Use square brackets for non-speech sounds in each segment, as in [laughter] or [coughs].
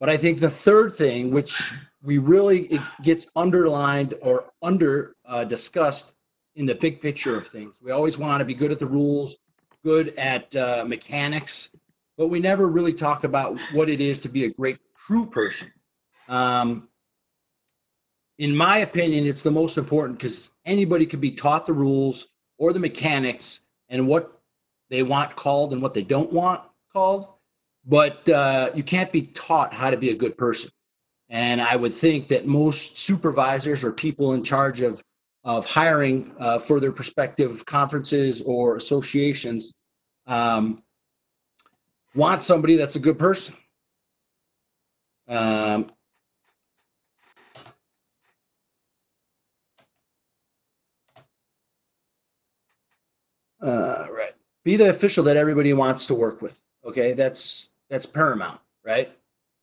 But I think the third thing, which we really it gets underlined or under uh, discussed in the big picture of things, we always want to be good at the rules, good at uh, mechanics, but we never really talk about what it is to be a great crew person. Um, in my opinion, it's the most important because anybody could be taught the rules or the mechanics and what they want called and what they don't want called, but uh, you can't be taught how to be a good person. And I would think that most supervisors or people in charge of of hiring uh, for their prospective conferences or associations um, want somebody that's a good person. Um, uh, right. Be the official that everybody wants to work with. Okay, that's that's paramount, right?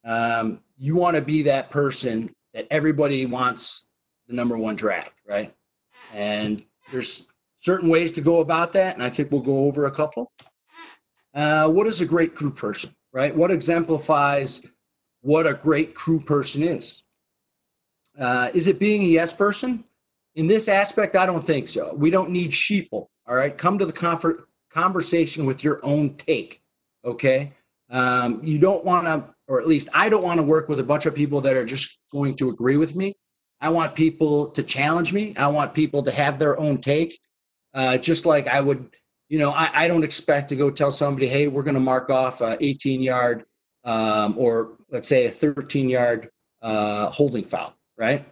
Um, you want to be that person that everybody wants the number one draft, right? And there's certain ways to go about that, and I think we'll go over a couple. Uh, what is a great crew person, right? What exemplifies what a great crew person is? Uh, is it being a yes person? In this aspect, I don't think so. We don't need sheeple. All right, come to the confer- conversation with your own take. Okay, um, you don't want to, or at least I don't want to work with a bunch of people that are just going to agree with me. I want people to challenge me. I want people to have their own take. Uh, just like I would, you know, I, I, don't expect to go tell somebody, hey, we're going to mark off a 18 yard um, or let's say a 13 yard uh, holding foul, right?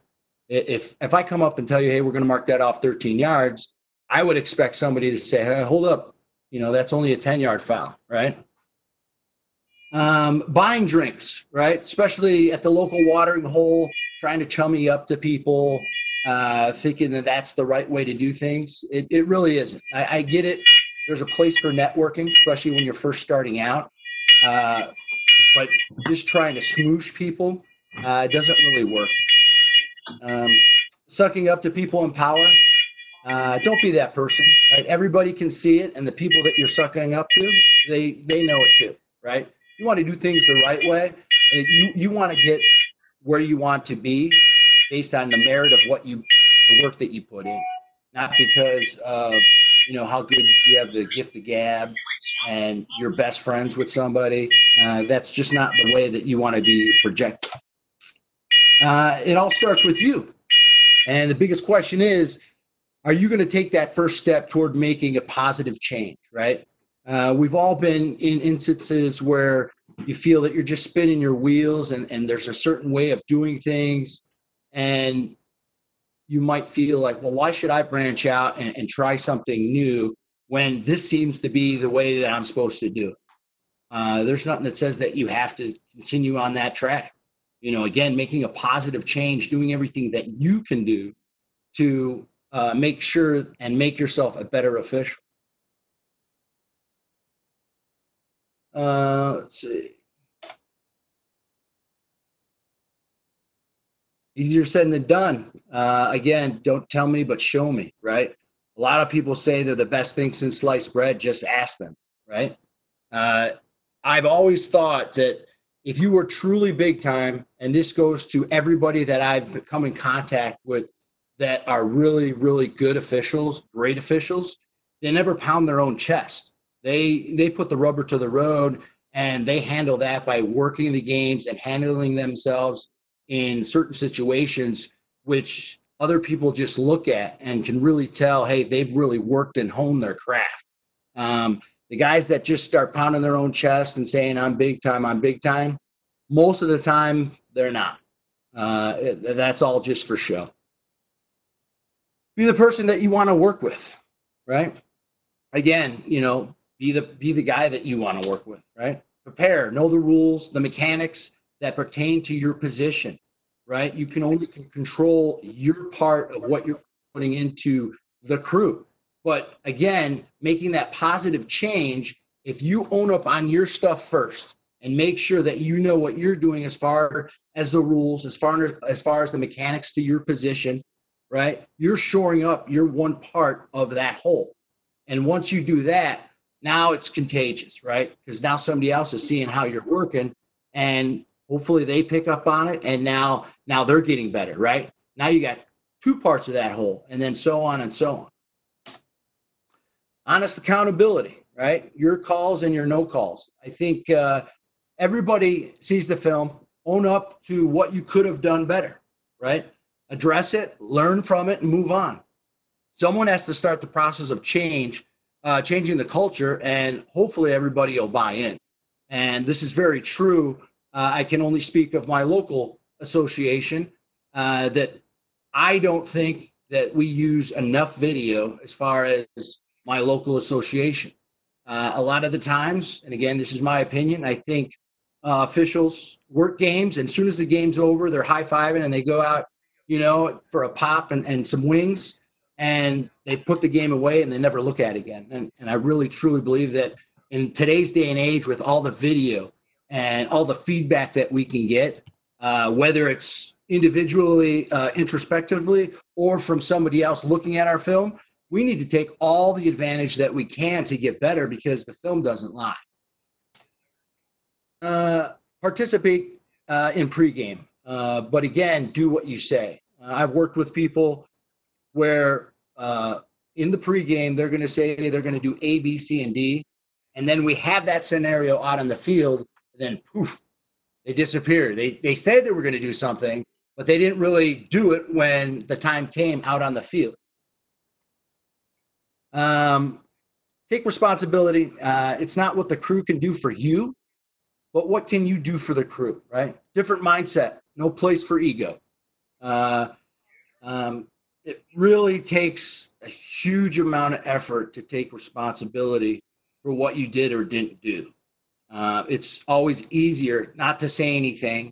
If if I come up and tell you, hey, we're going to mark that off 13 yards, I would expect somebody to say, hey, hold up, you know, that's only a 10 yard foul, right? Um, buying drinks, right? Especially at the local watering hole, trying to chummy up to people, uh, thinking that that's the right way to do things. It, it really isn't. I, I get it. There's a place for networking, especially when you're first starting out. Uh, but just trying to smoosh people uh, doesn't really work. Um, sucking up to people in power, uh, don't be that person. Right? Everybody can see it, and the people that you're sucking up to, they they know it too. Right? You want to do things the right way, and you you want to get where you want to be based on the merit of what you the work that you put in, not because of you know how good you have the gift of gab and you're best friends with somebody. Uh, that's just not the way that you want to be projected. Uh, it all starts with you. And the biggest question is are you going to take that first step toward making a positive change, right? Uh, we've all been in instances where you feel that you're just spinning your wheels and, and there's a certain way of doing things. And you might feel like, well, why should I branch out and, and try something new when this seems to be the way that I'm supposed to do? Uh, there's nothing that says that you have to continue on that track. You know, again, making a positive change, doing everything that you can do to uh, make sure and make yourself a better official. Uh, let's see. Easier said than done. Uh, again, don't tell me, but show me, right? A lot of people say they're the best thing since sliced bread. Just ask them, right? Uh, I've always thought that if you were truly big time, and this goes to everybody that I've come in contact with that are really, really good officials, great officials, they never pound their own chest. They they put the rubber to the road and they handle that by working the games and handling themselves in certain situations which other people just look at and can really tell hey they've really worked and honed their craft. Um, the guys that just start pounding their own chest and saying i'm big time i'm big time most of the time they're not. Uh, that's all just for show. Be the person that you want to work with right? Again you know be the be the guy that you want to work with right? Prepare know the rules the mechanics that pertain to your position right? You can only control your part of what you're putting into the crew. But again making that positive change if you own up on your stuff first and make sure that you know what you're doing as far as the rules as far as far as the mechanics to your position right? You're shoring up your one part of that whole. And once you do that now it's contagious, right? Because now somebody else is seeing how you're working and Hopefully they pick up on it and now now they're getting better, right? Now you got two parts of that whole and then so on and so on. Honest accountability, right? Your calls and your no calls. I think uh, everybody sees the film, own up to what you could have done better, right? Address it, learn from it, and move on. Someone has to start the process of change, uh, changing the culture, and hopefully everybody will buy in. And this is very true. Uh, I can only speak of my local association uh, that I don't think that we use enough video as far as my local association. Uh, a lot of the times, and again, this is my opinion, I think uh, officials work games, and as soon as the game's over, they're high fiving and they go out, you know, for a pop and, and some wings, and they put the game away and they never look at it again. And, and I really truly believe that in today's day and age, with all the video and all the feedback that we can get, uh, whether it's individually, uh, introspectively, or from somebody else looking at our film, we need to take all the advantage that we can to get better because the film doesn't lie. Uh, participate uh, in pregame, uh, but again, do what you say. Uh, I've worked with people where uh, in the pregame they're going to say they're going to do A, B, C, and D, and then we have that scenario out on the field. Then poof, they disappear. They they said they were going to do something, but they didn't really do it when the time came out on the field. Um, take responsibility. Uh, it's not what the crew can do for you but what can you do for the crew, right? Different mindset, no place for ego. Uh, um, it really takes a huge amount of effort to take responsibility for what you did or didn't do. Uh, it's always easier not to say anything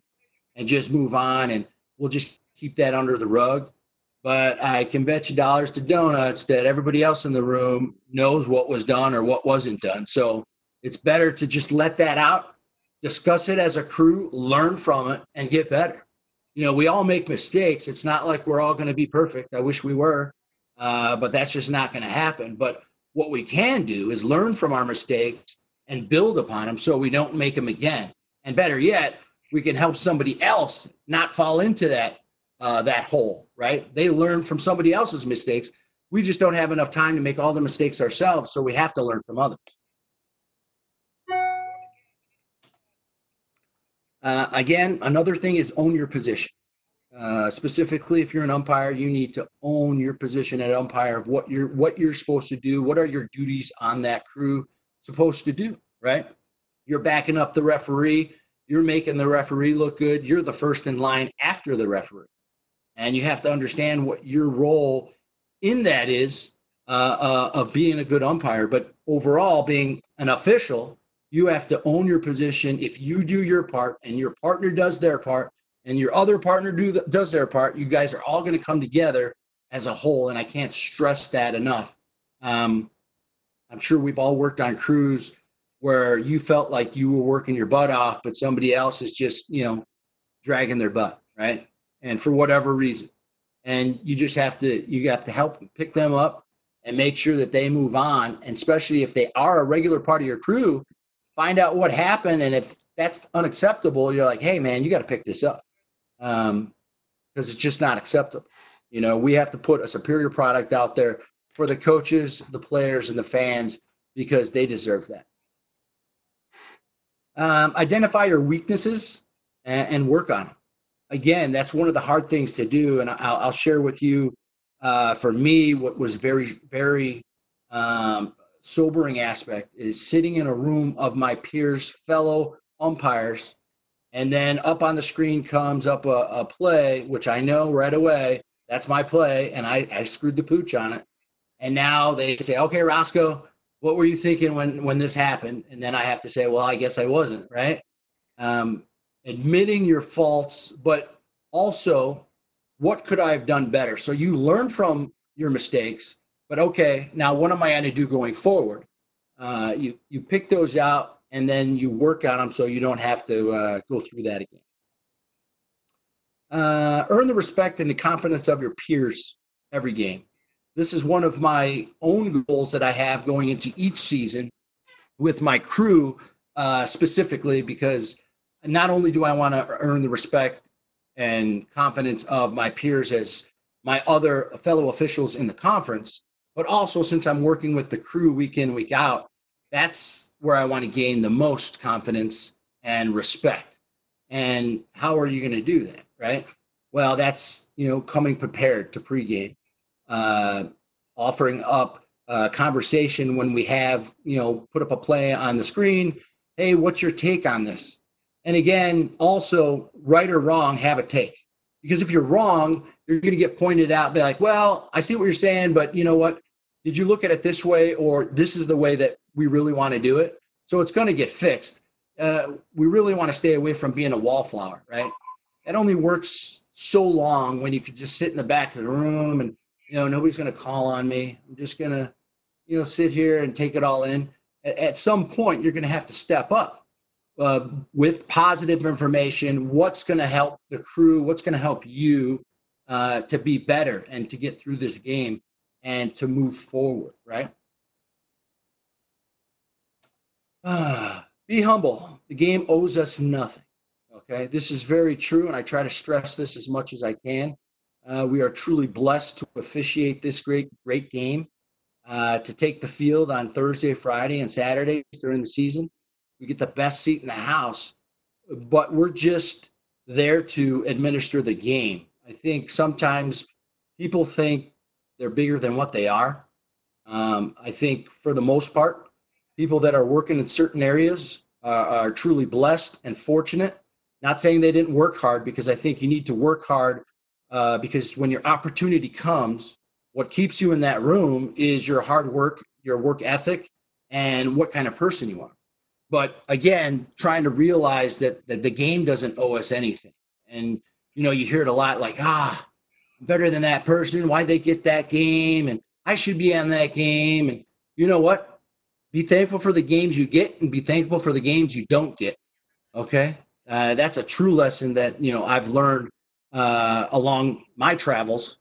and just move on, and we'll just keep that under the rug. But I can bet you dollars to donuts that everybody else in the room knows what was done or what wasn't done. So it's better to just let that out discuss it as a crew, learn from it, and get better. You know, we all make mistakes. It's not like we're all going to be perfect. I wish we were, uh, but that's just not going to happen. But what we can do is learn from our mistakes and build upon them so we don't make them again. And better yet, we can help somebody else not fall into that uh, that hole. Right? They learn from somebody else's mistakes. We just don't have enough time to make all the mistakes ourselves, so we have to learn from others. Uh, again, another thing is own your position. Uh, specifically, if you're an umpire, you need to own your position at umpire of what you're what you're supposed to do. What are your duties on that crew supposed to do? Right? You're backing up the referee. You're making the referee look good. You're the first in line after the referee, and you have to understand what your role in that is uh, uh of being a good umpire. But overall, being an official you have to own your position. If you do your part and your partner does their part and your other partner do the, does their part, you guys are all going to come together as a whole. And I can't stress that enough. Um, I'm sure we've all worked on crews where you felt like you were working your butt off, but somebody else is just, you know, dragging their butt, right? And for whatever reason. And you just have to, you have to help pick them up and make sure that they move on. And especially if they are a regular part of your crew, find out what happened, and if that's unacceptable, you're like, hey man, you got to pick this up because um, it's just not acceptable. You know, we have to put a superior product out there for the coaches, the players, and the fans because they deserve that. Um, identify your weaknesses and, and, work on them. Again, that's one of the hard things to do, and I'll, I'll share with you. Uh, for me, what was very, very um, sobering aspect is sitting in a room of my peers, fellow umpires, and then up on the screen comes up a, a play, which I know right away that's my play, and I, I screwed the pooch on it. And now they say, okay, Roscoe, what were you thinking when when this happened? And then I have to say, well, I guess I wasn't right. Um, admitting your faults, but also what could I have done better? So you learn from your mistakes, but okay, now what am I going to do going forward? Uh, you you pick those out and then you work on them so you don't have to uh, go through that again. Uh, earn the respect and the confidence of your peers every game. This is one of my own goals that I have going into each season with my crew uh, specifically because not only do I want to earn the respect and confidence of my peers as my other fellow officials in the conference, but also since I'm working with the crew week in, week out, that's where I want to gain the most confidence and respect. And how are you going to do that, right? Well, that's you know coming prepared to pregame, uh, offering up a conversation when we have you know put up a play on the screen. Hey, what's your take on this? And again, also right or wrong, have a take. Because if you're wrong, you're going to get pointed out. Be like, well, I see what you're saying, but you know what? Did you look at it this way, or this is the way that we really want to do it? So it's going to get fixed. Uh, we really want to stay away from being a wallflower, right? That only works so long when you could just sit in the back of the room and you know nobody's going to call on me. I'm just going to you know sit here and take it all in. At, at some point, you're going to have to step up uh, with positive information. What's going to help the crew? What's going to help you uh, to be better and to get through this game and to move forward, right? Uh, [sighs] be humble. The game owes us nothing. Okay, this is very true, and I try to stress this as much as I can. Uh, we are truly blessed to officiate this great, great game, uh, to take the field on Thursday, Friday, and Saturdays during the season we get the best seat in the house, but we're just there to administer the game. I think sometimes people think they're bigger than what they are. Um, I think for the most part, people that are working in certain areas uh, are truly blessed and fortunate. Not saying they didn't work hard because I think you need to work hard uh, because when your opportunity comes, what keeps you in that room is your hard work, your work ethic, and what kind of person you are but again, trying to realize that, that the game doesn't owe us anything. And, you know, you hear it a lot like, ah, I'm better than that person. Why'd they get that game? And I should be on that game. And you know what? Be thankful for the games you get and be thankful for the games you don't get. Okay. Uh, that's a true lesson that, you know, I've learned uh, along my travels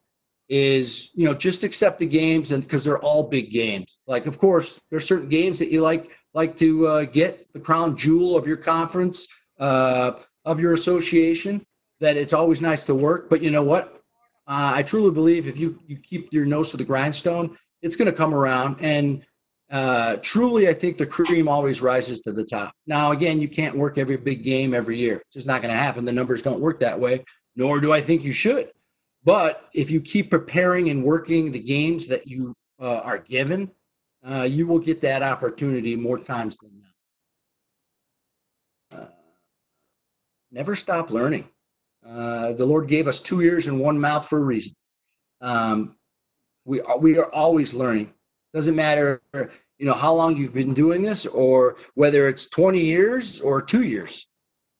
is, you know, just accept the games and because they're all big games. Like, of course, there's certain games that you like like to uh, get the crown jewel of your conference, uh, of your association, that it's always nice to work. But you know what? Uh, I truly believe if you, you keep your nose to the grindstone, it's going to come around. And uh, truly, I think the cream always rises to the top. Now, again, you can't work every big game every year. It's just not going to happen. The numbers don't work that way, nor do I think you should. But if you keep preparing and working the games that you uh, are given, uh, you will get that opportunity more times than not. Uh, never stop learning. Uh, the Lord gave us two ears and one mouth for a reason. Um, we are, we are always learning. Doesn't matter, you know, how long you've been doing this, or whether it's 20 years or two years.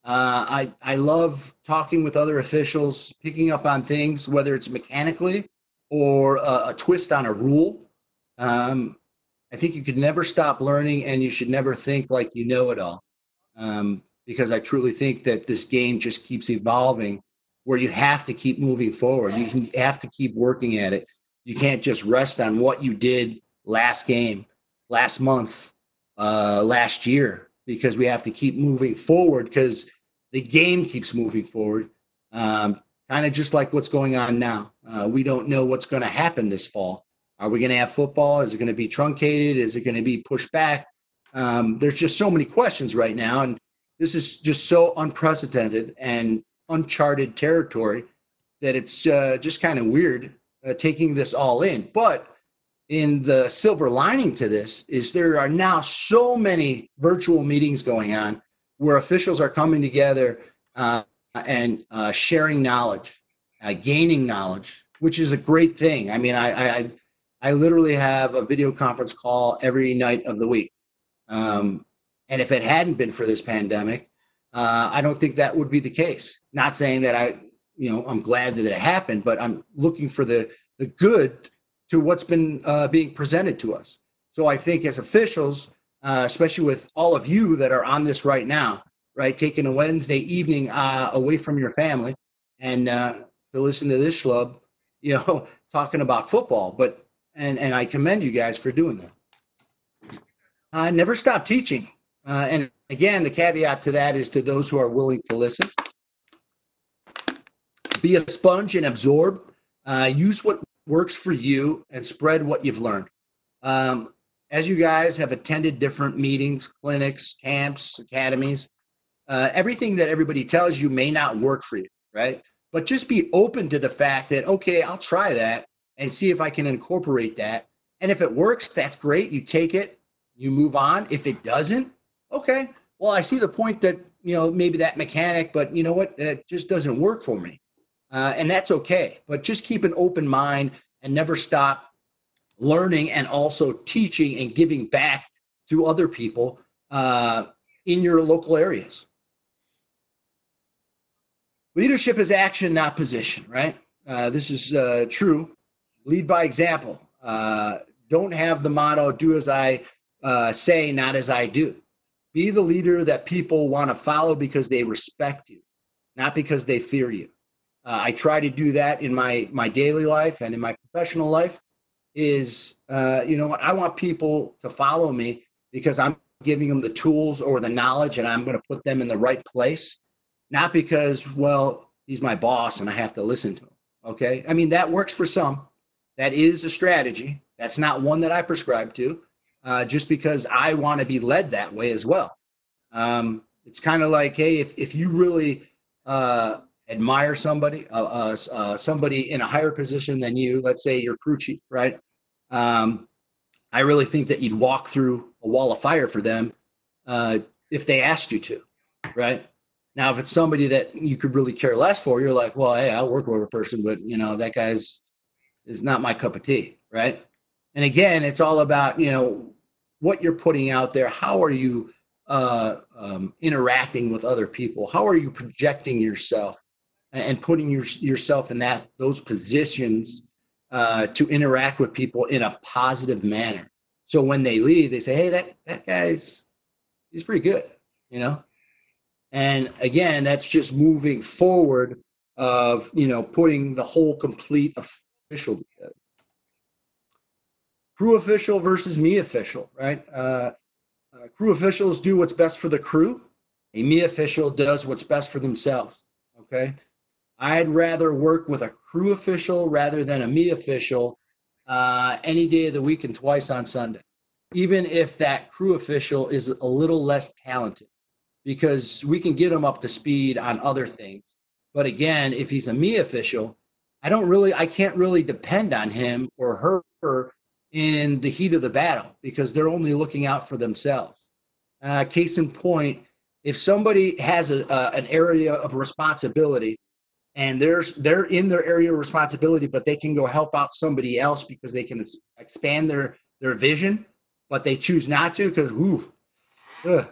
Uh, I I love talking with other officials, picking up on things, whether it's mechanically or a, a twist on a rule. Um, I think you could never stop learning, and you should never think like you know it all. Um, because I truly think that this game just keeps evolving, where you have to keep moving forward. You can, have to keep working at it. You can't just rest on what you did last game, last month, uh, last year, because we have to keep moving forward because the game keeps moving forward. Um, kind of just like what's going on now. Uh, we don't know what's going to happen this fall. Are we going to have football? Is it going to be truncated? Is it going to be pushed back? Um, there's just so many questions right now, and this is just so unprecedented and uncharted territory that it's uh, just kind of weird uh, taking this all in. But in the silver lining to this is there are now so many virtual meetings going on where officials are coming together uh, and uh, sharing knowledge, uh, gaining knowledge, which is a great thing. I mean, I, I I literally have a video conference call every night of the week. Um, and if it hadn't been for this pandemic, uh, I don't think that would be the case. Not saying that I, you know, I'm glad that it happened, but I'm looking for the the good to what's been uh, being presented to us. So I think as officials, uh, especially with all of you that are on this right now, right, taking a Wednesday evening uh, away from your family and uh, to listen to this schlub, you know, [laughs] talking about football, but and and I commend you guys for doing that. I never stop teaching. Uh, and again, the caveat to that is to those who are willing to listen. Be a sponge and absorb. Uh, use what works for you and spread what you've learned. Um, as you guys have attended different meetings, clinics, camps, academies, uh, everything that everybody tells you may not work for you, right? But just be open to the fact that, okay, I'll try that and see if I can incorporate that. And if it works, that's great. You take it, you move on. If it doesn't, okay, well, I see the point that, you know, maybe that mechanic, but you know what, it just doesn't work for me. Uh, and that's okay. But just keep an open mind and never stop learning and also teaching and giving back to other people uh, in your local areas. Leadership is action, not position, right? Uh, this is uh, true. Lead by example. Uh, don't have the motto, do as I uh, say, not as I do. Be the leader that people want to follow because they respect you, not because they fear you. Uh, I try to do that in my my daily life and in my professional life. Is uh, you know what I want people to follow me because I'm giving them the tools or the knowledge, and I'm going to put them in the right place, not because well he's my boss and I have to listen to him. Okay, I mean that works for some. That is a strategy. That's not one that I prescribe to, uh, just because I want to be led that way as well. Um, it's kind of like, hey, if if you really uh, admire somebody, uh, uh, uh, somebody in a higher position than you, let's say your crew chief, right? Um, I really think that you'd walk through a wall of fire for them uh, if they asked you to, right? Now, if it's somebody that you could really care less for, you're like, well, hey, I'll work with a person, but you know that guy's is not my cup of tea, right? And again, it's all about you know what you're putting out there. How are you uh, um, interacting with other people? How are you projecting yourself? and putting your, yourself in that those positions uh, to interact with people in a positive manner. So when they leave, they say, "Hey, that that guy's he's pretty good," you know. And again, that's just moving forward of you know putting the whole complete official. Crew official versus me official, right? Uh, uh, crew officials do what's best for the crew. A me official does what's best for themselves. Okay. I'd rather work with a crew official rather than a me official uh, any day of the week and twice on Sunday, even if that crew official is a little less talented, because we can get him up to speed on other things. But again, if he's a me official, I don't really, I can't really depend on him or her in the heat of the battle because they're only looking out for themselves. Uh, case in point, if somebody has a, an area of responsibility and there's they're in their area of responsibility but they can go help out somebody else because they can expand their their vision but they choose not to because ugh,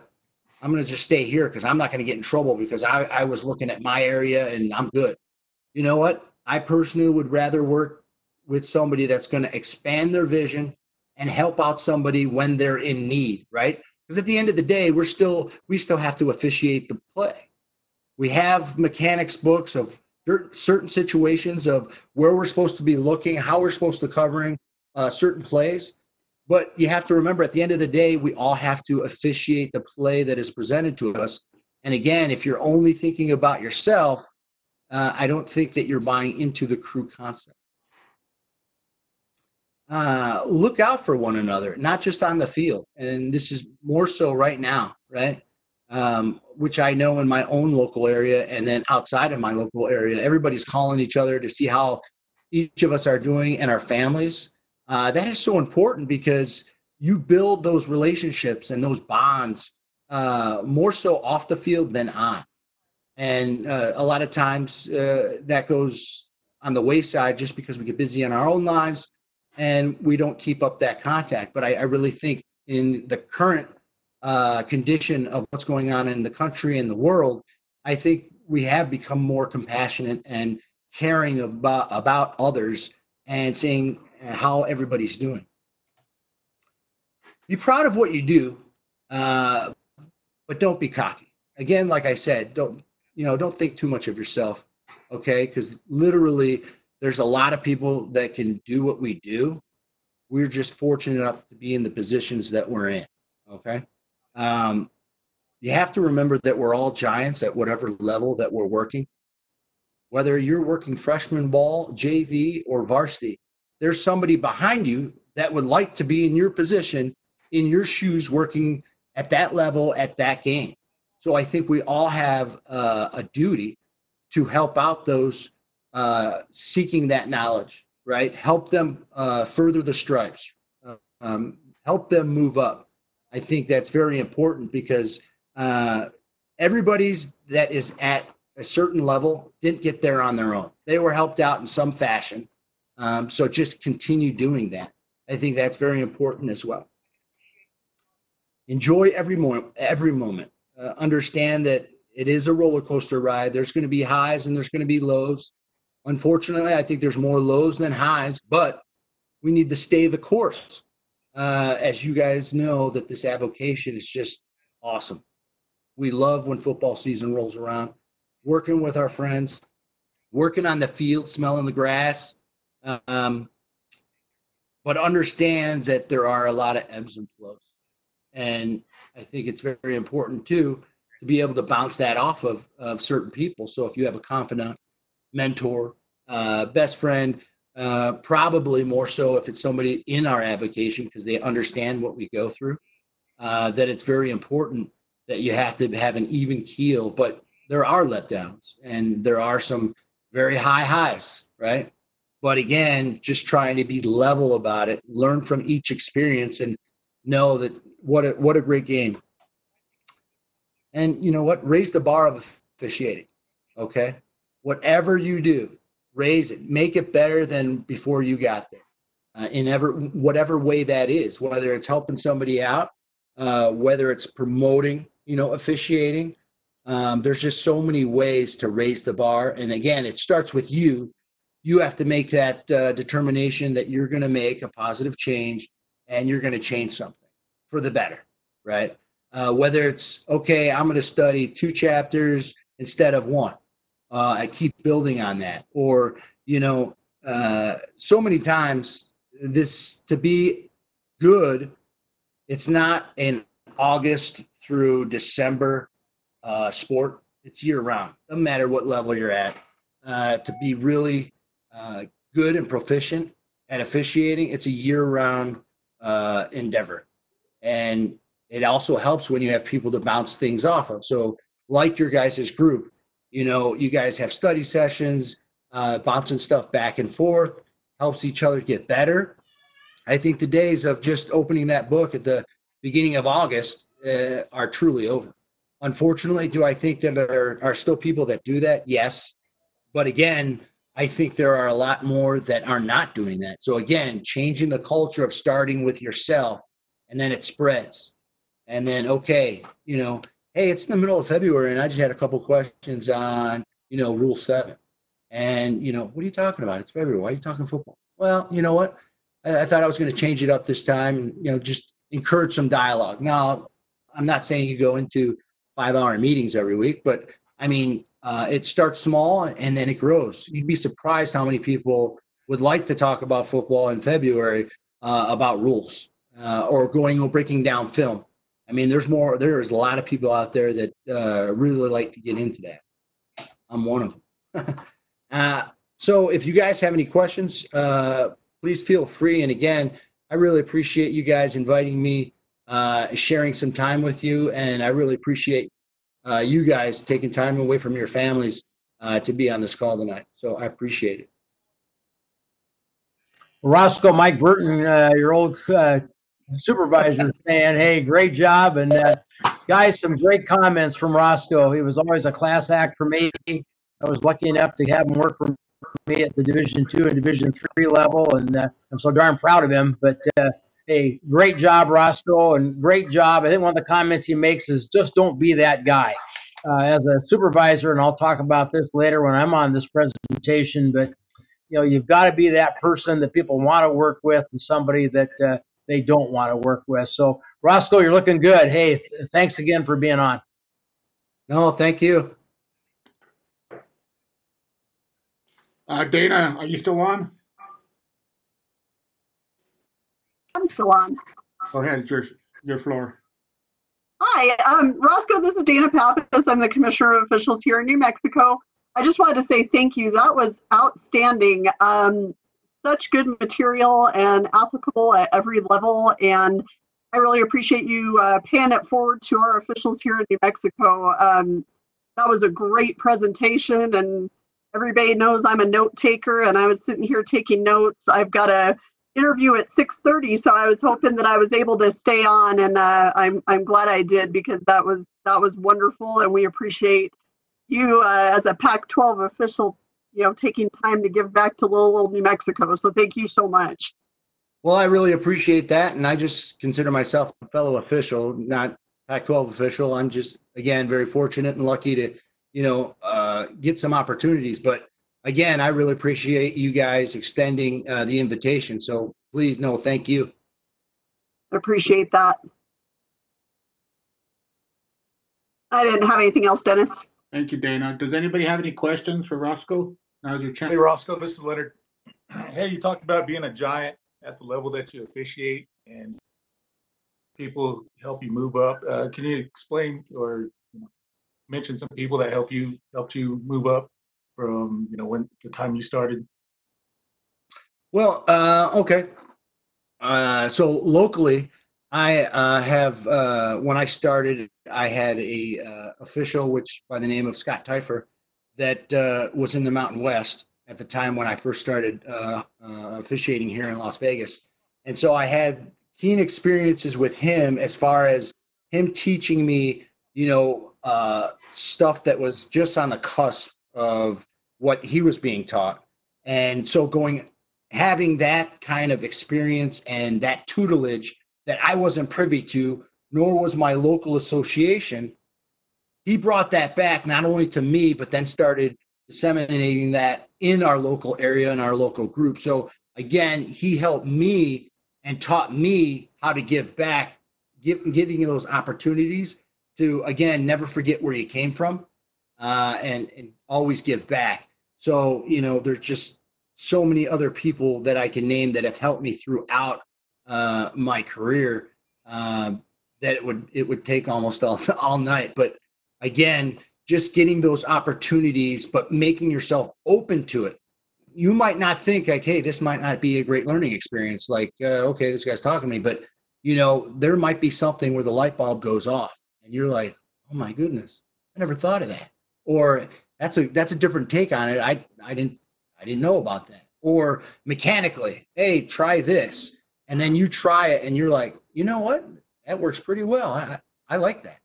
i'm going to just stay here because i'm not going to get in trouble because I, I was looking at my area and i'm good you know what i personally would rather work with somebody that's going to expand their vision and help out somebody when they're in need right because at the end of the day we're still we still have to officiate the play we have mechanics books of certain situations of where we're supposed to be looking, how we're supposed to covering uh, certain plays. But you have to remember, at the end of the day, we all have to officiate the play that is presented to us. And again, if you're only thinking about yourself, uh, I don't think that you're buying into the crew concept. Uh, look out for one another, not just on the field. And this is more so right now, right? um, which I know in my own local area and then outside of my local area. Everybody's calling each other to see how each of us are doing and our families. Uh, that is so important because you build those relationships and those bonds uh, more so off the field than on. And uh, a lot of times uh, that goes on the wayside just because we get busy in our own lives and we don't keep up that contact. But I, I really think in the current uh, condition of what's going on in the country and the world, I think we have become more compassionate and caring about, about others and seeing how everybody's doing. Be proud of what you do, uh, but don't be cocky. Again, like I said, don't you know? Don't think too much of yourself, okay? Because literally, there's a lot of people that can do what we do. We're just fortunate enough to be in the positions that we're in, okay? Um, you have to remember that we're all giants at whatever level that we're working. Whether you're working freshman ball, JV, or varsity, there's somebody behind you that would like to be in your position, in your shoes, working at that level at that game. So I think we all have uh, a duty to help out those uh, seeking that knowledge, right? Help them uh, further the stripes, um, help them move up. I think that's very important because uh, everybody's that is at a certain level didn't get there on their own. They were helped out in some fashion. Um, so just continue doing that. I think that's very important as well. Enjoy every moment. Every moment. Uh, understand that it is a roller coaster ride. There's going to be highs and there's going to be lows. Unfortunately, I think there's more lows than highs, but we need to stay the course. Uh, as you guys know, that this avocation is just awesome. We love when football season rolls around, working with our friends, working on the field, smelling the grass. Um, but understand that there are a lot of ebbs and flows. And I think it's very important too to be able to bounce that off of, of certain people. So if you have a confidant, mentor, uh, best friend, uh, probably more so if it's somebody in our avocation because they understand what we go through, uh, that it's very important that you have to have an even keel. But there are letdowns and there are some very high highs, right? But again, just trying to be level about it, learn from each experience, and know that what a, what a great game. And you know what? Raise the bar of officiating. Okay, whatever you do, raise it, make it better than before you got there. Uh, in ever whatever way that is, whether it's helping somebody out, uh, whether it's promoting you know, officiating. Um, there's just so many ways to raise the bar. And again, it starts with you. You have to make that uh, determination that you're going to make a positive change and you're going to change something for the better, right? Uh, whether it's, okay, I'm going to study two chapters instead of one. Uh, I keep building on that. Or, you know, uh, so many times this to be good, it's not an August through December uh, sport. It's year round, no matter what level you're at. Uh, to be really uh, good and proficient at officiating, it's a year round uh, endeavor. And it also helps when you have people to bounce things off of. So, like your guys' group, you know, you guys have study sessions, uh, bouncing stuff back and forth, helps each other get better. I think the days of just opening that book at the beginning of August uh, are truly over. Unfortunately, do I think that there are still people that do that? Yes. But again, I think there are a lot more that are not doing that. So again, changing the culture of starting with yourself and then it spreads. And then, okay, you know, hey, it's in the middle of February and I just had a couple questions on, you know, rule seven. And, you know, what are you talking about? It's February. Why are you talking football? Well, you know what? I, I thought I was going to change it up this time, and, you know, just encourage some dialogue. Now, I'm not saying you go into five hour meetings every week, but I mean, uh, it starts small and then it grows. You'd be surprised how many people would like to talk about football in February uh, about rules uh, or going or breaking down film. I mean, there's more. There's a lot of people out there that uh, really like to get into that. I'm one of them. [laughs] Uh, so, if you guys have any questions, uh, please feel free. And again, I really appreciate you guys inviting me uh, sharing some time with you. And I really appreciate uh, you guys taking time away from your families to be on this call tonight. So I appreciate it. Roscoe, Mike Burton, uh, your old uh, supervisor, saying, "Hey, great job!" And uh, guys, some great comments from Roscoe. He was always a class act for me. I was lucky enough to have him work for me at the Division two and Division three level, and I'm so darn proud of him. But hey, great job, Roscoe, and great job. I think one of the comments he makes is just don't be that guy. Uh, as a supervisor, and I'll talk about this later when I'm on this presentation, but you know, you've got to be that person that people want to work with and somebody that uh, they don't want to work with. So, Roscoe, you're looking good. Hey, thanks again for being on. No, thank you. Uh, Dana, are you still on? I'm still on. Go ahead, it's your, your floor. Hi, um, Roscoe. This is Dana Pappas. I'm the Commissioner of Officials here in New Mexico. I just wanted to say thank you. That was outstanding. Um, such good material and applicable at every level. And I really appreciate you uh, paying it forward to our officials here in New Mexico. Um, that was a great presentation, and everybody knows I'm a note taker, and I was sitting here taking notes. I've got a interview at 6:30, so I was hoping that I was able to stay on, and uh, I'm I'm glad I did because that was that was wonderful, and we appreciate you uh, as a Pac-12 official, you know, taking time to give back to little old New Mexico. So thank you so much. Well, I really appreciate that, and I just consider myself a fellow official, not Pac-12 official. I'm just again very fortunate and lucky to, you know, uh, get some opportunities. But again, I really appreciate you guys extending uh, the invitation. So please, no, thank you. Appreciate that. I didn't have anything else, Dennis. Thank you, Dana. Does anybody have any questions for Roscoe? Now's your chance. Hey, Roscoe, this is Leonard. [clears throat] Hey, you talked about being a giant at the level that you officiate and people help you move up. Uh, can you explain or you know, mention some people that help you helped you move up from you know when the time you started? Well, uh, okay. Uh, so locally, I uh, have uh, when I started, I had a uh, official, which by the name of Scott Teifer, that uh, was in the Mountain West at the time when I first started uh, uh, officiating here in Las Vegas, and so I had keen experiences with him as far as him teaching me, you know, uh, stuff that was just on the cusp of what he was being taught, and so going having that kind of experience and that tutelage that I wasn't privy to, nor was my local association. He brought that back not only to me, but then started disseminating that in our local area and our local group. So again, he helped me and taught me how to give back, give, getting those opportunities to again never forget where you came from, uh, and and always give back. So you know, there's just so many other people that I can name that have helped me throughout uh, my career uh, that it would it would take almost all [laughs] all night. But again, just getting those opportunities, but making yourself open to it. You might not think like, hey, this might not be a great learning experience. Like, uh, okay, this guy's talking to me, but you know, there might be something where the light bulb goes off, and you're like, oh my goodness, I never thought of that. Or that's a that's a different take on it. I I didn't I didn't know about that. Or mechanically, hey, try this and then you try it and you're like, you know what? That works pretty well. I, I like that.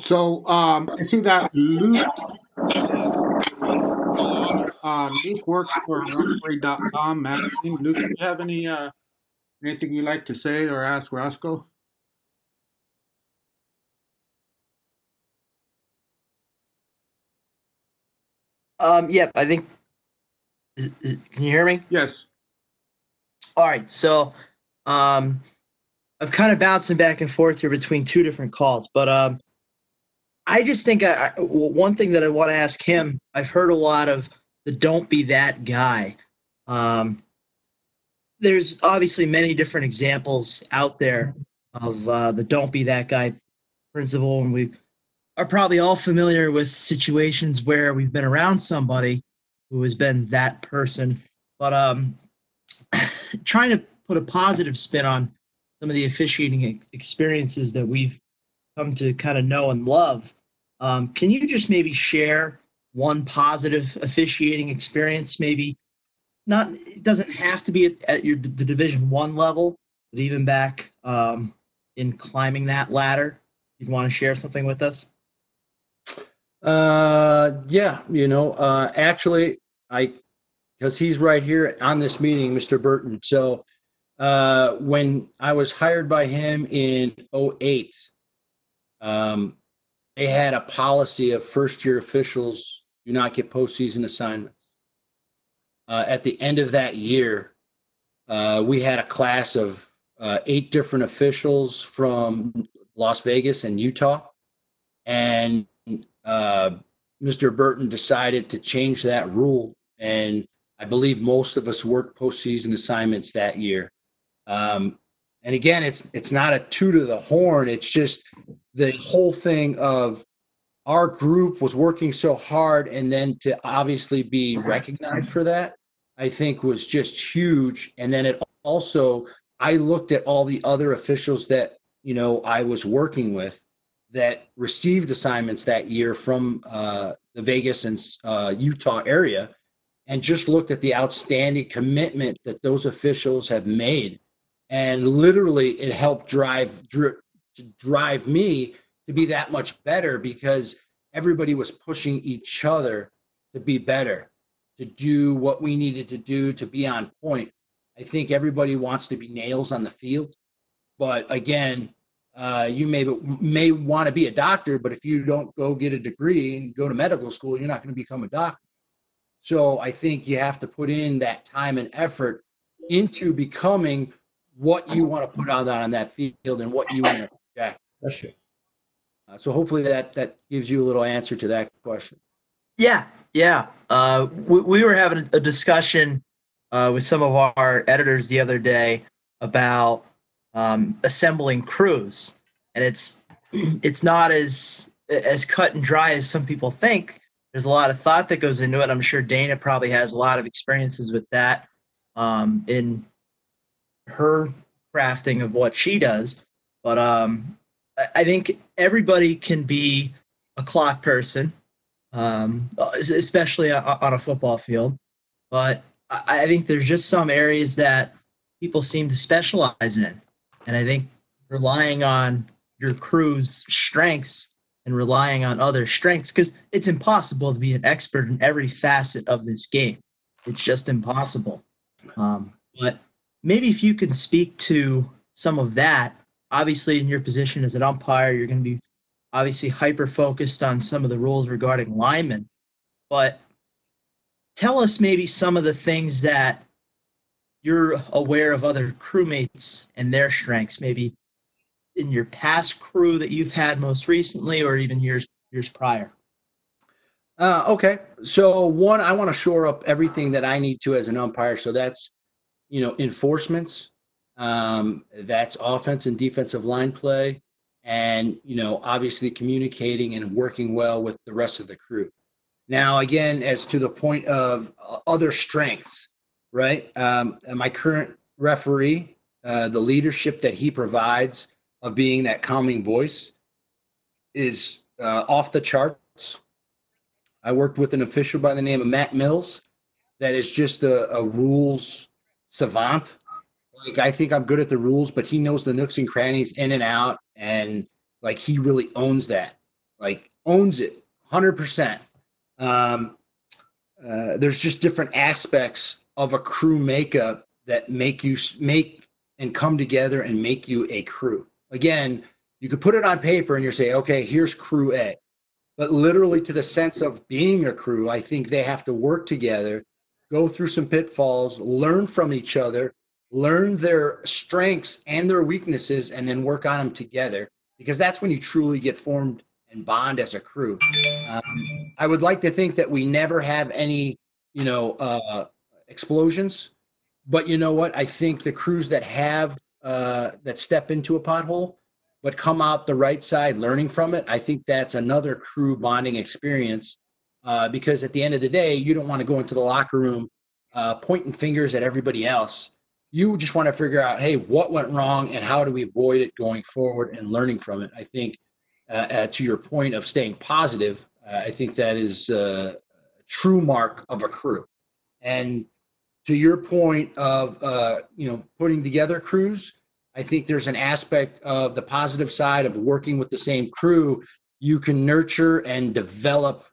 So um, I see that Luke, uh, Luke works for Rosprey.com magazine. Luke, do you have any uh, anything you'd like to say or ask Roscoe? Um, yep, I think. Is, is, can you hear me? Yes. All right, so um, I'm kind of bouncing back and forth here between two different calls, but um, I just think I, I, one thing that I want to ask him. I've heard a lot of the "don't be that guy." Um, there's obviously many different examples out there of uh, the "don't be that guy" principle, and we are probably all familiar with situations where we've been around somebody who has been that person. But um, [coughs] trying to put a positive spin on some of the officiating experiences that we've come to kind of know and love. Um, can you just maybe share one positive officiating experience? Maybe not. It doesn't have to be at, at your the Division One level, but even back um, in climbing that ladder. You'd want to share something with us? Uh, yeah, you know, uh, actually, I, because he's right here on this meeting, Mr. Burton. So, uh, when I was hired by him in 08, um, they had a policy of first year officials do not get postseason assignments. Uh, at the end of that year, uh, we had a class of uh, eight different officials from Las Vegas and Utah. And uh, Mr. Burton decided to change that rule. And I believe most of us worked postseason assignments that year. Um, and again, it's it's not a two to the horn. It's just the whole thing of our group was working so hard, and then to obviously be recognized for that, I think was just huge. And then it also, I looked at all the other officials that you know I was working with that received assignments that year from uh, the Vegas and uh, Utah area, and just looked at the outstanding commitment that those officials have made and literally it helped drive drive me to be that much better because everybody was pushing each other to be better to do what we needed to do to be on point. I think everybody wants to be nails on the field but again uh, you may may want to be a doctor but if you don't go get a degree and go to medical school you're not going to become a doctor. So i think you have to put in that time and effort into becoming what you want to put out on that field and what you want to project. That's Uh, so hopefully that that gives you a little answer to that question. Yeah, yeah. Uh, we, we were having a discussion uh, with some of our editors the other day about um, assembling crews, and it's [clears throat] it's not as as cut and dry as some people think. There's a lot of thought that goes into it. I'm sure Dana probably has a lot of experiences with that um, in her crafting of what she does. But um, I think everybody can be a clock person, um, especially on a football field. But I think there's just some areas that people seem to specialize in. And I think relying on your crew's strengths and relying on other strengths, because it's impossible to be an expert in every facet of this game. It's just impossible. Um, but maybe if you can speak to some of that. Obviously, in your position as an umpire, you're going to be obviously hyper focused on some of the rules regarding linemen. But tell us maybe some of the things that you're aware of other crewmates and their strengths, maybe in your past crew that you've had most recently, or even years years prior. Uh, okay, so one, I want to shore up everything that I need to as an umpire. So that's you know, enforcements. Um, that's offense and defensive line play. And, you know, obviously communicating and working well with the rest of the crew. Now, again, as to the point of uh, other strengths, right? Um, my current referee, uh, the leadership that he provides of being that calming voice is uh, off the charts. I worked with an official by the name of Matt Mills that is just a, a rules savant. Like I think I'm good at the rules, but he knows the nooks and crannies in and out, and like he really owns that. Like owns it, hundred um, percent. Uh, there's just different aspects of a crew makeup that make you make and come together and make you a crew. Again, you could put it on paper and you say, okay, here's crew A. But literally, to the sense of being a crew, I think they have to work together go through some pitfalls, learn from each other, learn their strengths and their weaknesses, and then work on them together because that's when you truly get formed and bond as a crew. Um, I would like to think that we never have any, you know, uh, explosions, but you know what? I think the crews that have uh, that step into a pothole but come out the right side, learning from it, I think that's another crew bonding experience uh, because at the end of the day, you don't want to go into the locker room uh, pointing fingers at everybody else. You just want to figure out, hey, what went wrong and how do we avoid it going forward and learning from it. I think, uh, uh to your point of staying positive, uh, I think that is a true mark of a crew. And to your point of you know putting together crews, I think there's an aspect of the positive side of working with the same crew. You can nurture and develop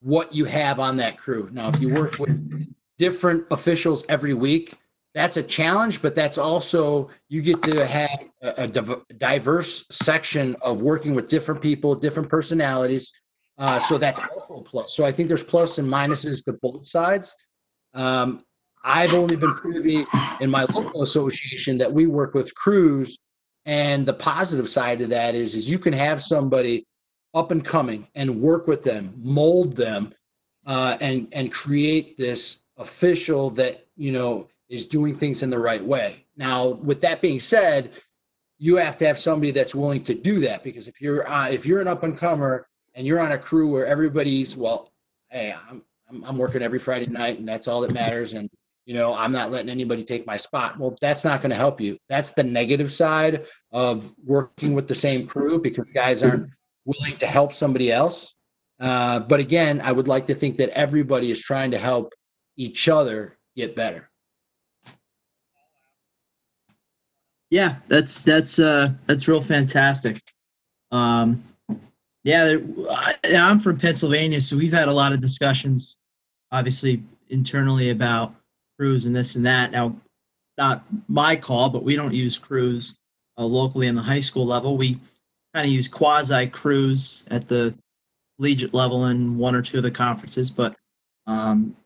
what you have on that crew. Now, if you work with different officials every week, that's a challenge, but that's also you get to have a, a diverse section of working with different people, different personalities. Uh, so that's also a plus. So I think there's plus and minuses to both sides. Um, I've only been privy in my local association that we work with crews, and the positive side of that is is you can have somebody up and coming and work with them, mold them, uh, and and create this official that you know is doing things in the right way. Now, with that being said, you have to have somebody that's willing to do that because if you're uh, if you're an up and comer and you're on a crew where everybody's well, hey, I'm, I'm I'm working every Friday night and that's all that matters, and you know I'm not letting anybody take my spot. Well, that's not going to help you. That's the negative side of working with the same crew because guys aren't willing to help somebody else. Uh, but again, I would like to think that everybody is trying to help each other get better. Yeah, that's that's uh that's real fantastic. Um, yeah, I'm from Pennsylvania, so we've had a lot of discussions, obviously internally about crews and this and that. Now, not my call, but we don't use crews uh, locally in the high school level. We kind of use quasi crews at the collegiate level in one or two of the conferences, but um,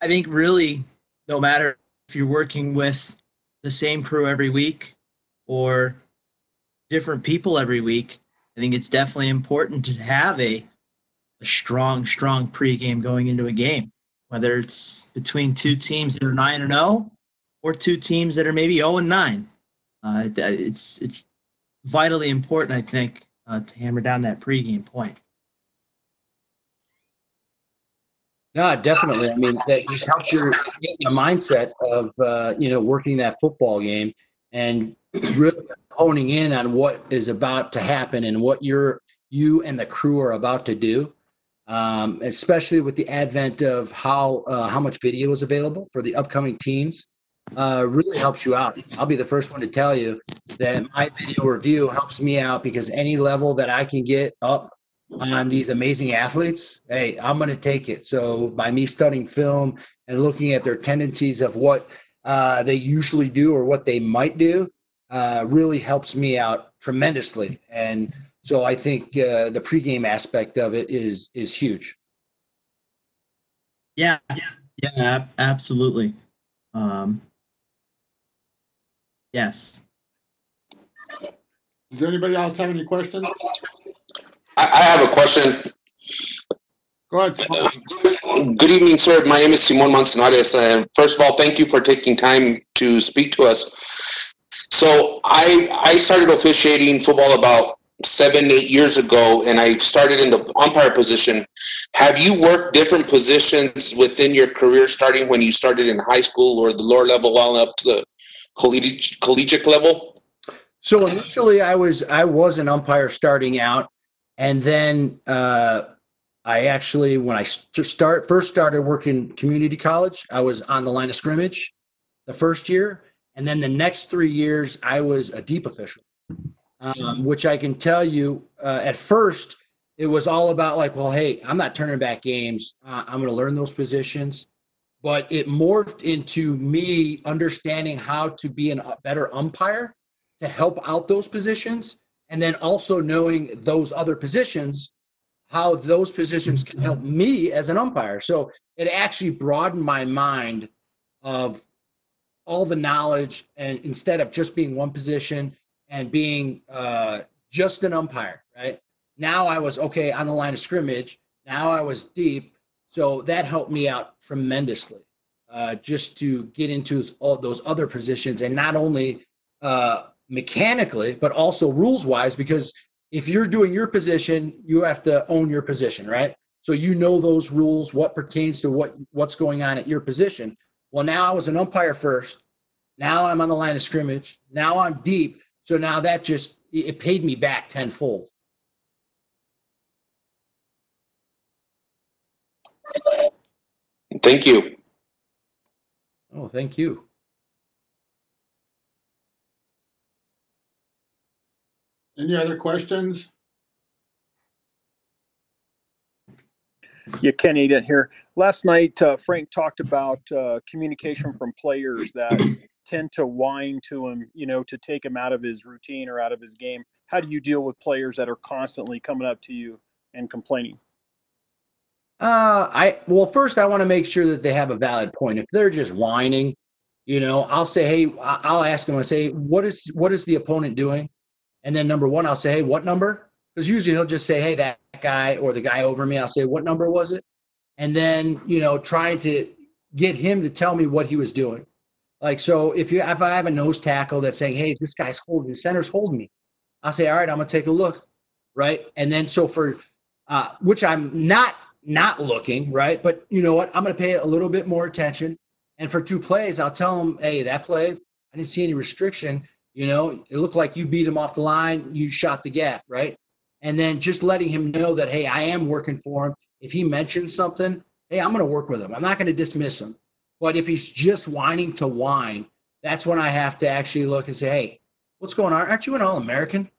I think really, no matter if you're working with the same crew every week or different people every week, I think it's definitely important to have a, a strong, strong pregame going into a game, whether it's between two teams that are 9 and 0 or two teams that are maybe 0 and 9. Uh, it's, it's vitally important, I think, uh, to hammer down that pregame point. No, definitely. I mean, that just helps your the mindset of uh, you know working that football game and really honing in on what is about to happen and what you're you and the crew are about to do. Um, especially with the advent of how uh, how much video is available for the upcoming teams, uh, really helps you out. I'll be the first one to tell you that my video review helps me out because any level that I can get up on these amazing athletes, hey, I'm going to take it. So by me studying film and looking at their tendencies of what uh, they usually do or what they might do, uh, really helps me out tremendously. And so I think uh, the pregame aspect of it is is huge. Yeah, yeah, yeah, absolutely. Um, yes. Does anybody else have any questions? I, I have a question. Go ahead. Simon. Good evening, sir. My name is Simon Manzanares. Uh, first of all, thank you for taking time to speak to us. So I I started officiating football about seven eight years ago, and I started in the umpire position. Have you worked different positions within your career, starting when you started in high school or the lower level, all up to the collegiate collegiate level? So initially, I was I was an umpire starting out, and then uh, I actually, when I st- start first started working community college, I was on the line of scrimmage the first year, and then the next three years I was a deep official, um, which I can tell you uh, at first it was all about like, well, hey, I'm not turning back games. Uh, I'm going to learn those positions, but it morphed into me understanding how to be an, a better umpire to help out those positions, and then also knowing those other positions how those positions can help me as an umpire. So it actually broadened my mind of all the knowledge, and instead of just being one position and being uh, just an umpire, right? Now I was okay on the line of scrimmage. Now I was deep, so that helped me out tremendously. Uh, just to get into all those other positions, and not only uh, mechanically, but also rules wise, because if you're doing your position, you have to own your position, right? So you know those rules, what pertains to what what's going on at your position. Well, now I was an umpire first. Now I'm on the line of scrimmage. Now I'm deep. So now that just it paid me back tenfold. Thank you. Oh, thank you. Any other questions? Yeah, Ken Aiden here. Last night, uh, Frank talked about uh, communication from players that tend to whine to him, you know, to take him out of his routine or out of his game. How do you deal with players that are constantly coming up to you and complaining? Uh, I well, first I want to make sure that they have a valid point. If they're just whining, you know, I'll say, hey, I'll ask them. I say, what is what is the opponent doing? And then number one, I'll say, hey, what number? Because usually he'll just say, hey, that guy or the guy over me. I'll say, what number was it? And then you know, trying to get him to tell me what he was doing. Like so, if you if I have a nose tackle that's saying, "Hey, this guy's holding, the center's holding me," I'll say, "All right, I'm gonna take a look." Right, and then so for uh, which I'm not not looking right, but you know what? I'm gonna pay a little bit more attention. And for two plays, I'll tell him, "Hey, that play, I didn't see any restriction. You know, it looked like you beat him off the line. You shot the gap, right?" And then just letting him know that, "Hey, I am working for him." If he mentions something, hey, I'm going to work with him. I'm not going to dismiss him. But if he's just whining to whine, that's when I have to actually look and say, hey, what's going on? Aren't you an All American?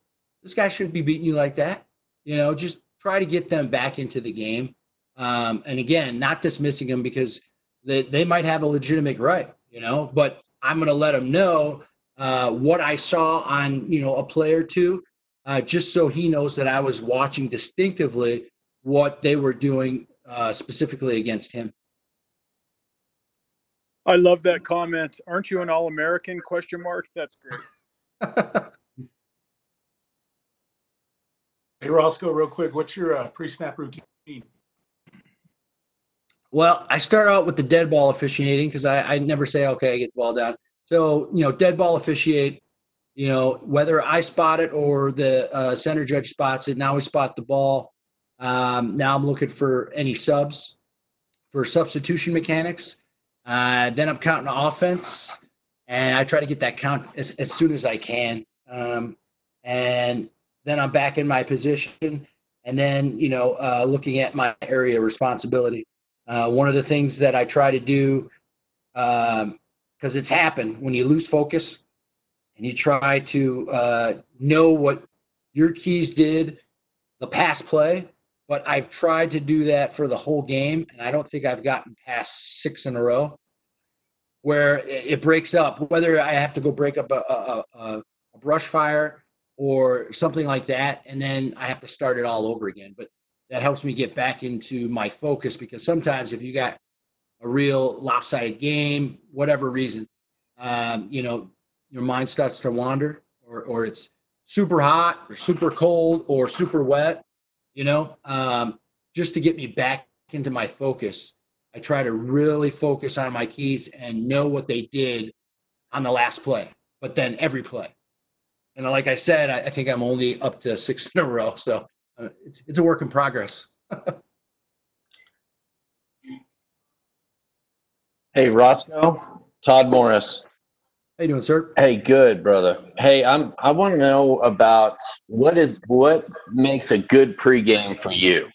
This guy shouldn't be beating you like that. You know, just try to get them back into the game. Um, and again, not dismissing them because they, they might have a legitimate right, you know, but I'm going to let them know uh, what I saw on, you know, a play or two, uh, just so he knows that I was watching distinctively what they were doing uh, specifically against him. I love that comment. Aren't you an All-American? Question mark. That's great. [laughs] hey Roscoe, real quick, what's your uh, pre-snap routine? Well, I start out with the dead ball officiating because I, I never say okay, I get the ball down. So you know, dead ball officiate. You know, whether I spot it or the uh, center judge spots it. Now we spot the ball. Um, now I'm looking for any subs for substitution mechanics. Uh, then I'm counting offense, and I try to get that count as, as soon as I can. Um, and then I'm back in my position, and then you know uh, looking at my area of responsibility. Uh, one of the things that I try to do, because um, it's happened when you lose focus, and you try to uh, know what your keys did the pass play but I've tried to do that for the whole game, and I don't think I've gotten past six in a row where it breaks up. Whether I have to go break up a, a, a, brush fire or something like that, and then I have to start it all over again. But that helps me get back into my focus because sometimes if you got a real lopsided game, whatever reason, um, you know, your mind starts to wander, or or it's super hot or super cold or super wet you know, um, just to get me back into my focus. I try to really focus on my keys and know what they did on the last play, but then every play. And like I said, I, I think I'm only up to six in a row, so uh, it's it's a work in progress. [laughs] hey, Roscoe, Todd Morris. How you doing, sir? Hey, good, brother. Hey, I'm. I want to know about what is what makes a good pregame for you,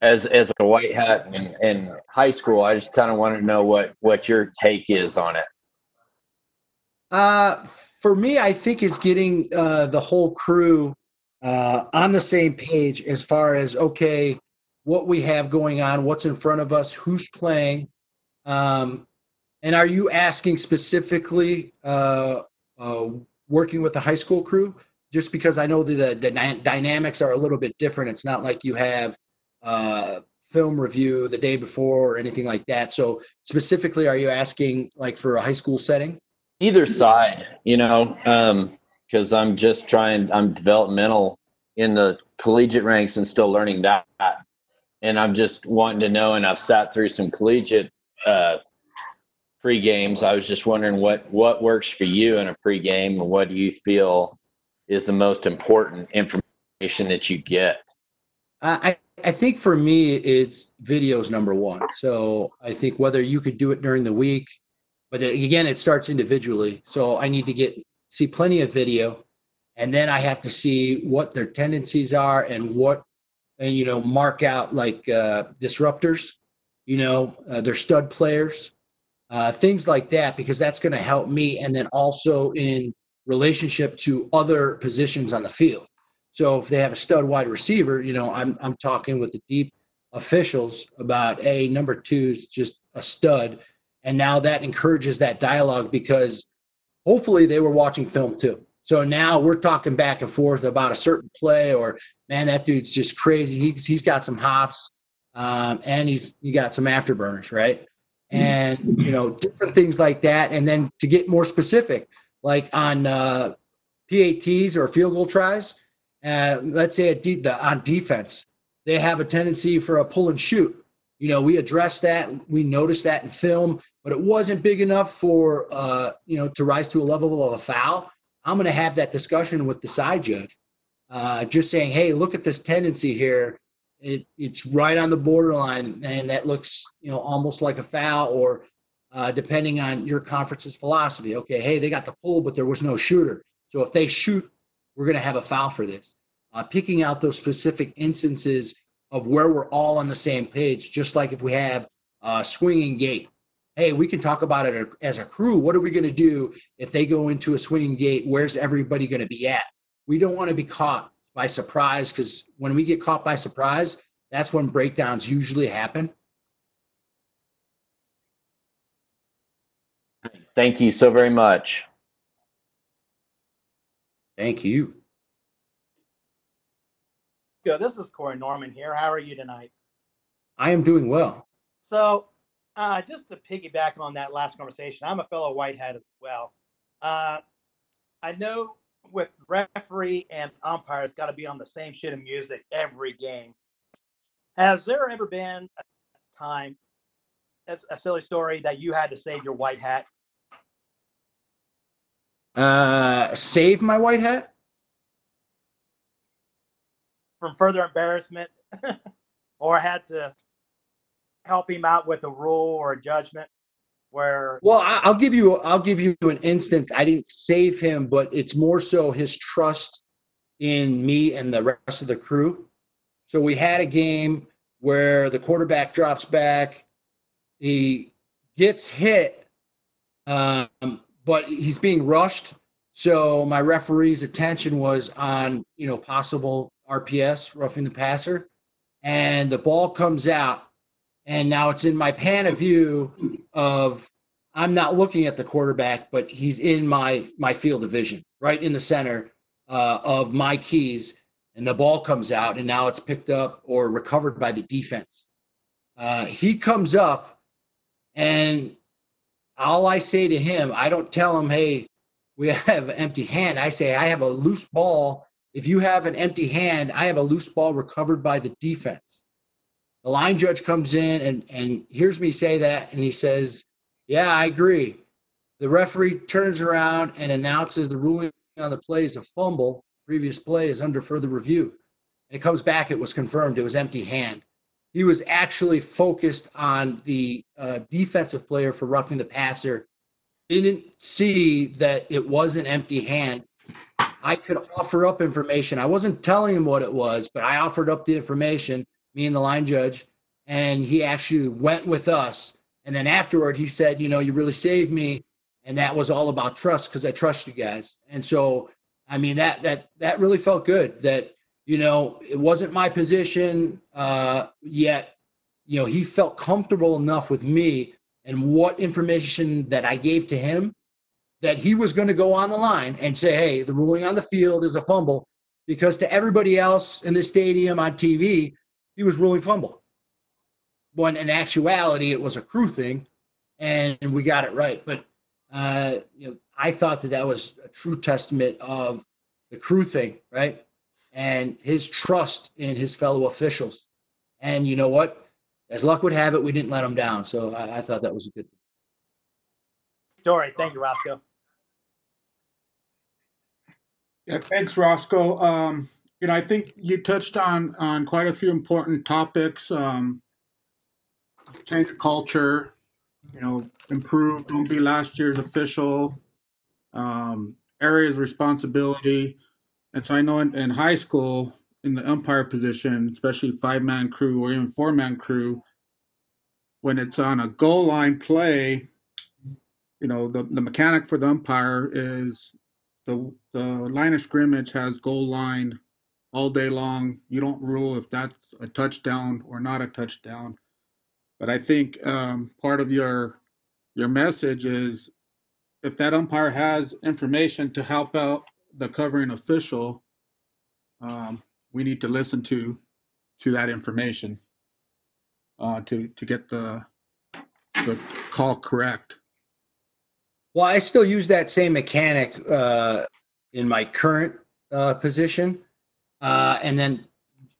as as a white hat in, in high school. I just kind of want to know what what your take is on it. Uh, for me, I think is getting uh, the whole crew uh, on the same page as far as okay, what we have going on, what's in front of us, who's playing. Um, and are you asking specifically uh, uh, working with the high school crew? Just because I know the, the dynamics are a little bit different. It's not like you have uh, film review the day before or anything like that. So specifically, are you asking like for a high school setting? Either side, you know, because um, I'm just trying. I'm developmental in the collegiate ranks and still learning that. And I'm just wanting to know, and I've sat through some collegiate uh, pre-games. I was just wondering what what works for you in a pre-game, and what do you feel is the most important information that you get? I I think for me, it's videos number one. So I think whether you could do it during the week, but again, it starts individually. So I need to get see plenty of video, and then I have to see what their tendencies are and what and you know mark out like uh, disruptors. You know, uh, they're stud players uh, things like that, because that's going to help me. And then also in relationship to other positions on the field. So if they have a stud wide receiver, you know, I'm I'm talking with the deep officials about a number two is just a stud, and now that encourages that dialogue because hopefully they were watching film too. So now we're talking back and forth about a certain play, or man, that dude's just crazy. He, he's got some hops, um, and he's he got some afterburners, right? And you know different things like that and then to get more specific like on uh, pats or field goal tries uh, let's say de- the, on defense they have a tendency for a pull and shoot You know, we addressed that, we noticed that in film, but it wasn't big enough for uh, you know to rise to a level of a foul. I'm going to have that discussion with the side judge, uh, just saying, hey, look at this tendency here. It, it's right on the borderline, and that looks you know almost like a foul, or uh, depending on your conference's philosophy. Okay, hey, they got the pull, but there was no shooter. So if they shoot, we're going to have a foul for this. Uh, picking out those specific instances of where we're all on the same page, just like if we have a swinging gate. Hey, we can talk about it as a crew. What are we going to do if they go into a swinging gate? Where's everybody going to be at? We don't want to be caught by surprise because when we get caught by surprise, that's when breakdowns usually happen. Thank you so very much. Thank you. Good. This is Corey Norman here. How are you tonight? I am doing well. So, uh, just to piggyback on that last conversation, I'm a fellow white hat as well. Uh, I know with referee and umpires got to be on the same shit of music every game. Has there ever been a time, that's a silly story, that you had to save your white hat? Uh, save my white hat? From further embarrassment [laughs] or had to help him out with a rule or a judgment where well i'll give you i'll give you an instant. I didn't save him but it's more so his trust in me and the rest of the crew. So we had a game where the quarterback drops back. He gets hit um, but he's being rushed. So my referee's attention was on you know possible rps roughing the passer. And the ball comes out and now it's in my pan of view of I'm not looking at the quarterback, but he's in my my field of vision, right in the center uh, of my keys, and the ball comes out, and now it's picked up or recovered by the defense. Uh, he comes up, and all I say to him, I don't tell him, "Hey, we have an empty hand." I say, "I have a loose ball. If you have an empty hand, I have a loose ball recovered by the defense." The line judge comes in and, and hears me say that, and he says, Yeah, I agree. The referee turns around and announces the ruling on the play is a fumble. Previous play is under further review. And it comes back, it was confirmed, it was empty hand. He was actually focused on the uh, defensive player for roughing the passer. Didn't see that it was an empty hand. I could offer up information. I wasn't telling him what it was, but I offered up the information me and the line judge, and he actually went with us. And then afterward, he said, "You know, you really saved me," and that was all about trust because I trust you guys. And so, I mean, that that that really felt good. That you know, it wasn't my position uh, yet. You know, he felt comfortable enough with me and what information that I gave to him that he was going to go on the line and say, "Hey, the ruling on the field is a fumble," because to everybody else in the stadium on TV, he was ruling fumble. When in actuality, it was a crew thing, and we got it right. But uh, you know, I thought that that was a true testament of the crew thing, right? And his trust in his fellow officials. And you know what? As luck would have it, we didn't let him down. So I, I thought that was a good story. Thank you, Roscoe. Yeah, thanks, Roscoe. Um, you know, I think you touched on on quite a few important topics. Um, change of culture, you know, improve, don't be last year's official, um, areas of responsibility. And so I know in, in high school, in the umpire position, especially five man crew or even four man crew, when it's on a goal line play, you know, the, the mechanic for the umpire is the the line of scrimmage has goal line all day long. You don't rule if that's a touchdown or not a touchdown. But I think um, part of your your message is if that umpire has information to help out the covering official, um, we need to listen to to that information uh, to to get the the call correct. Well, I still use that same mechanic uh, in my current uh, position uh, and then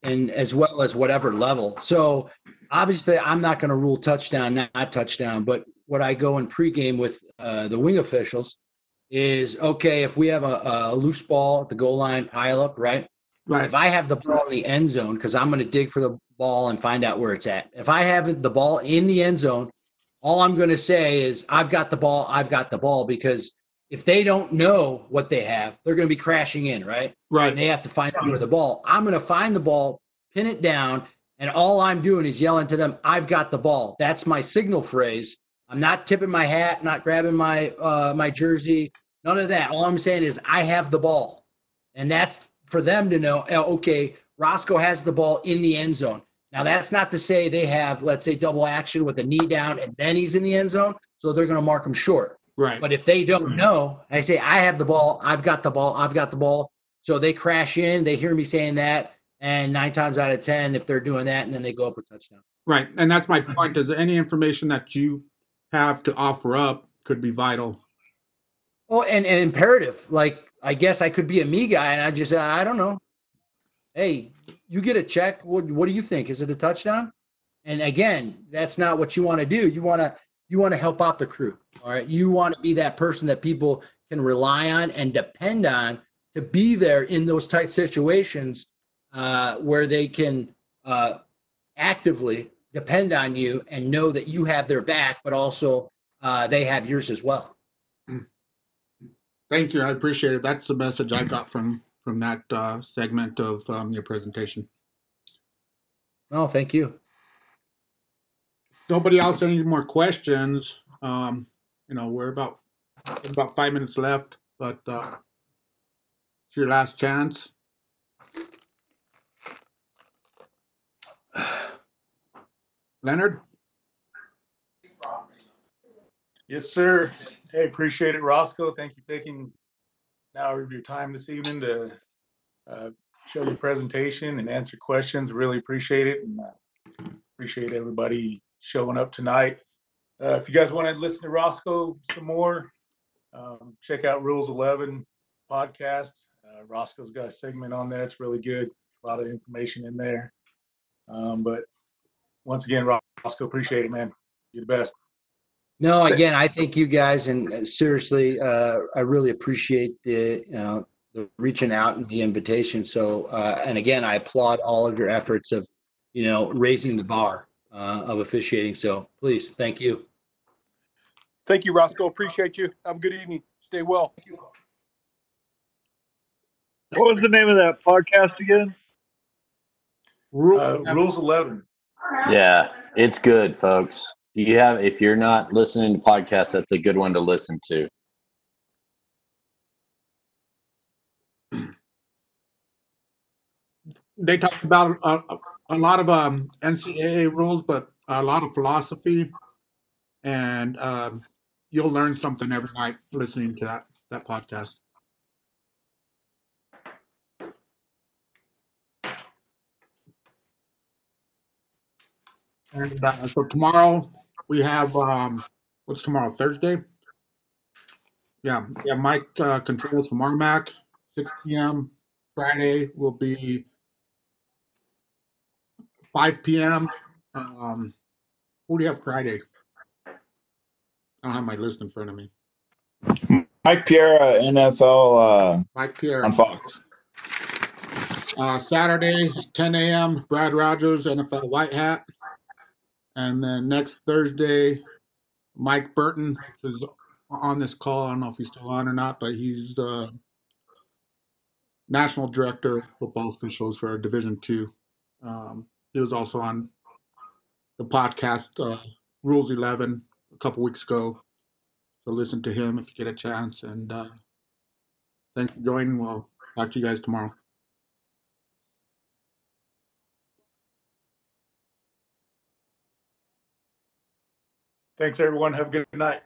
and as well as whatever level. So obviously I'm not going to rule touchdown, not, touchdown, but what I go in pregame with uh, the wing officials is okay if we have a, a loose ball at the goal line pile up, right? Right. If I have the ball in the end zone, because I'm going to dig for the ball and find out where it's at. If I have the ball in the end zone, all I'm going to say is I've got the ball, I've got the ball, because if they don't know what they have, they're going to be crashing in, right? Right. And they have to find out where the ball. I'm going to find the ball, pin it down, and all I'm doing is yelling to them, "I've got the ball." That's my signal phrase. I'm not tipping my hat, not grabbing my uh, my jersey, none of that. All I'm saying is I have the ball, and that's for them to know. oh, Okay, Roscoe has the ball in the end zone. Now that's not to say they have, let's say, double action with a knee down, and then he's in the end zone, so they're going to mark him short. Right. But if they don't hmm. know, I say, I have the ball, I've got the ball, I've got the ball. So they crash in, they hear me saying that, and nine times out of 10, if they're doing that, and then they go up a touchdown. Right. And that's my mm-hmm. point is any information that you have to offer up could be vital. Oh, and, and imperative. Like, I guess I could be a me guy, and I just, uh, I don't know. Hey, you get a check. What, what do you think? Is it a touchdown? And again, that's not what you want to do. You want to, you want to help out the crew. All right. You want to be that person that people can rely on and depend on to be there in those tight situations uh, where they can uh, actively depend on you and know that you have their back, but also uh, they have yours as well. Thank you. I appreciate it. That's the message I got from from that uh, segment of um, your presentation. Oh, thank you. Nobody else any more questions? Um, you know, we're about about five minutes left, but uh, it's your last chance. [sighs] Leonard? Yes, sir. Hey, appreciate it, Roscoe. Thank you for taking an hour of your time this evening to uh, show your presentation and answer questions. Really appreciate it, and uh, appreciate everybody showing up tonight. Uh, if you guys want to listen to Roscoe some more, um, check out Rules 11 podcast. Uh, Roscoe's got a segment on there. It's really good. A lot of information in there. Um, but once again, Roscoe, appreciate it, man. You're the best. No, again, I thank you guys, and uh, seriously, uh, I really appreciate the you know the reaching out and the invitation. So, uh, and again, I applaud all of your efforts of you know raising the bar uh, of officiating. So, please, thank you. Thank you, Roscoe. Appreciate you. Have a good evening. Stay well. What was the name of that podcast again? Uh, Rules 11. Yeah, it's good, folks. If you have, if you're not listening to podcasts, that's a good one to listen to. They talked about a, a lot of um, NCAA rules, but a lot of philosophy, and um, you'll learn something every night listening to that that podcast. And uh, so tomorrow we have um, what's tomorrow? Thursday. Yeah, yeah. Mike uh, Contreras from Armac, 6 p.m. Friday will be 5 p.m. Um, who do you have Friday? I don't have my list in front of me. Mike Pereira, NFL uh, Mike Pereira on Fox. Uh, Saturday, 10 a.m. Brad Rogers, NFL White Hat. And then next Thursday, Mike Burton, which is on this call. I don't know if he's still on or not, but he's the national director of football officials for Division Two. Um, he was also on the podcast uh, Rules Eleven a couple weeks ago. So listen to him if you get a chance. And uh, thanks for joining. We'll talk to you guys tomorrow. Thanks, everyone. Have a good night.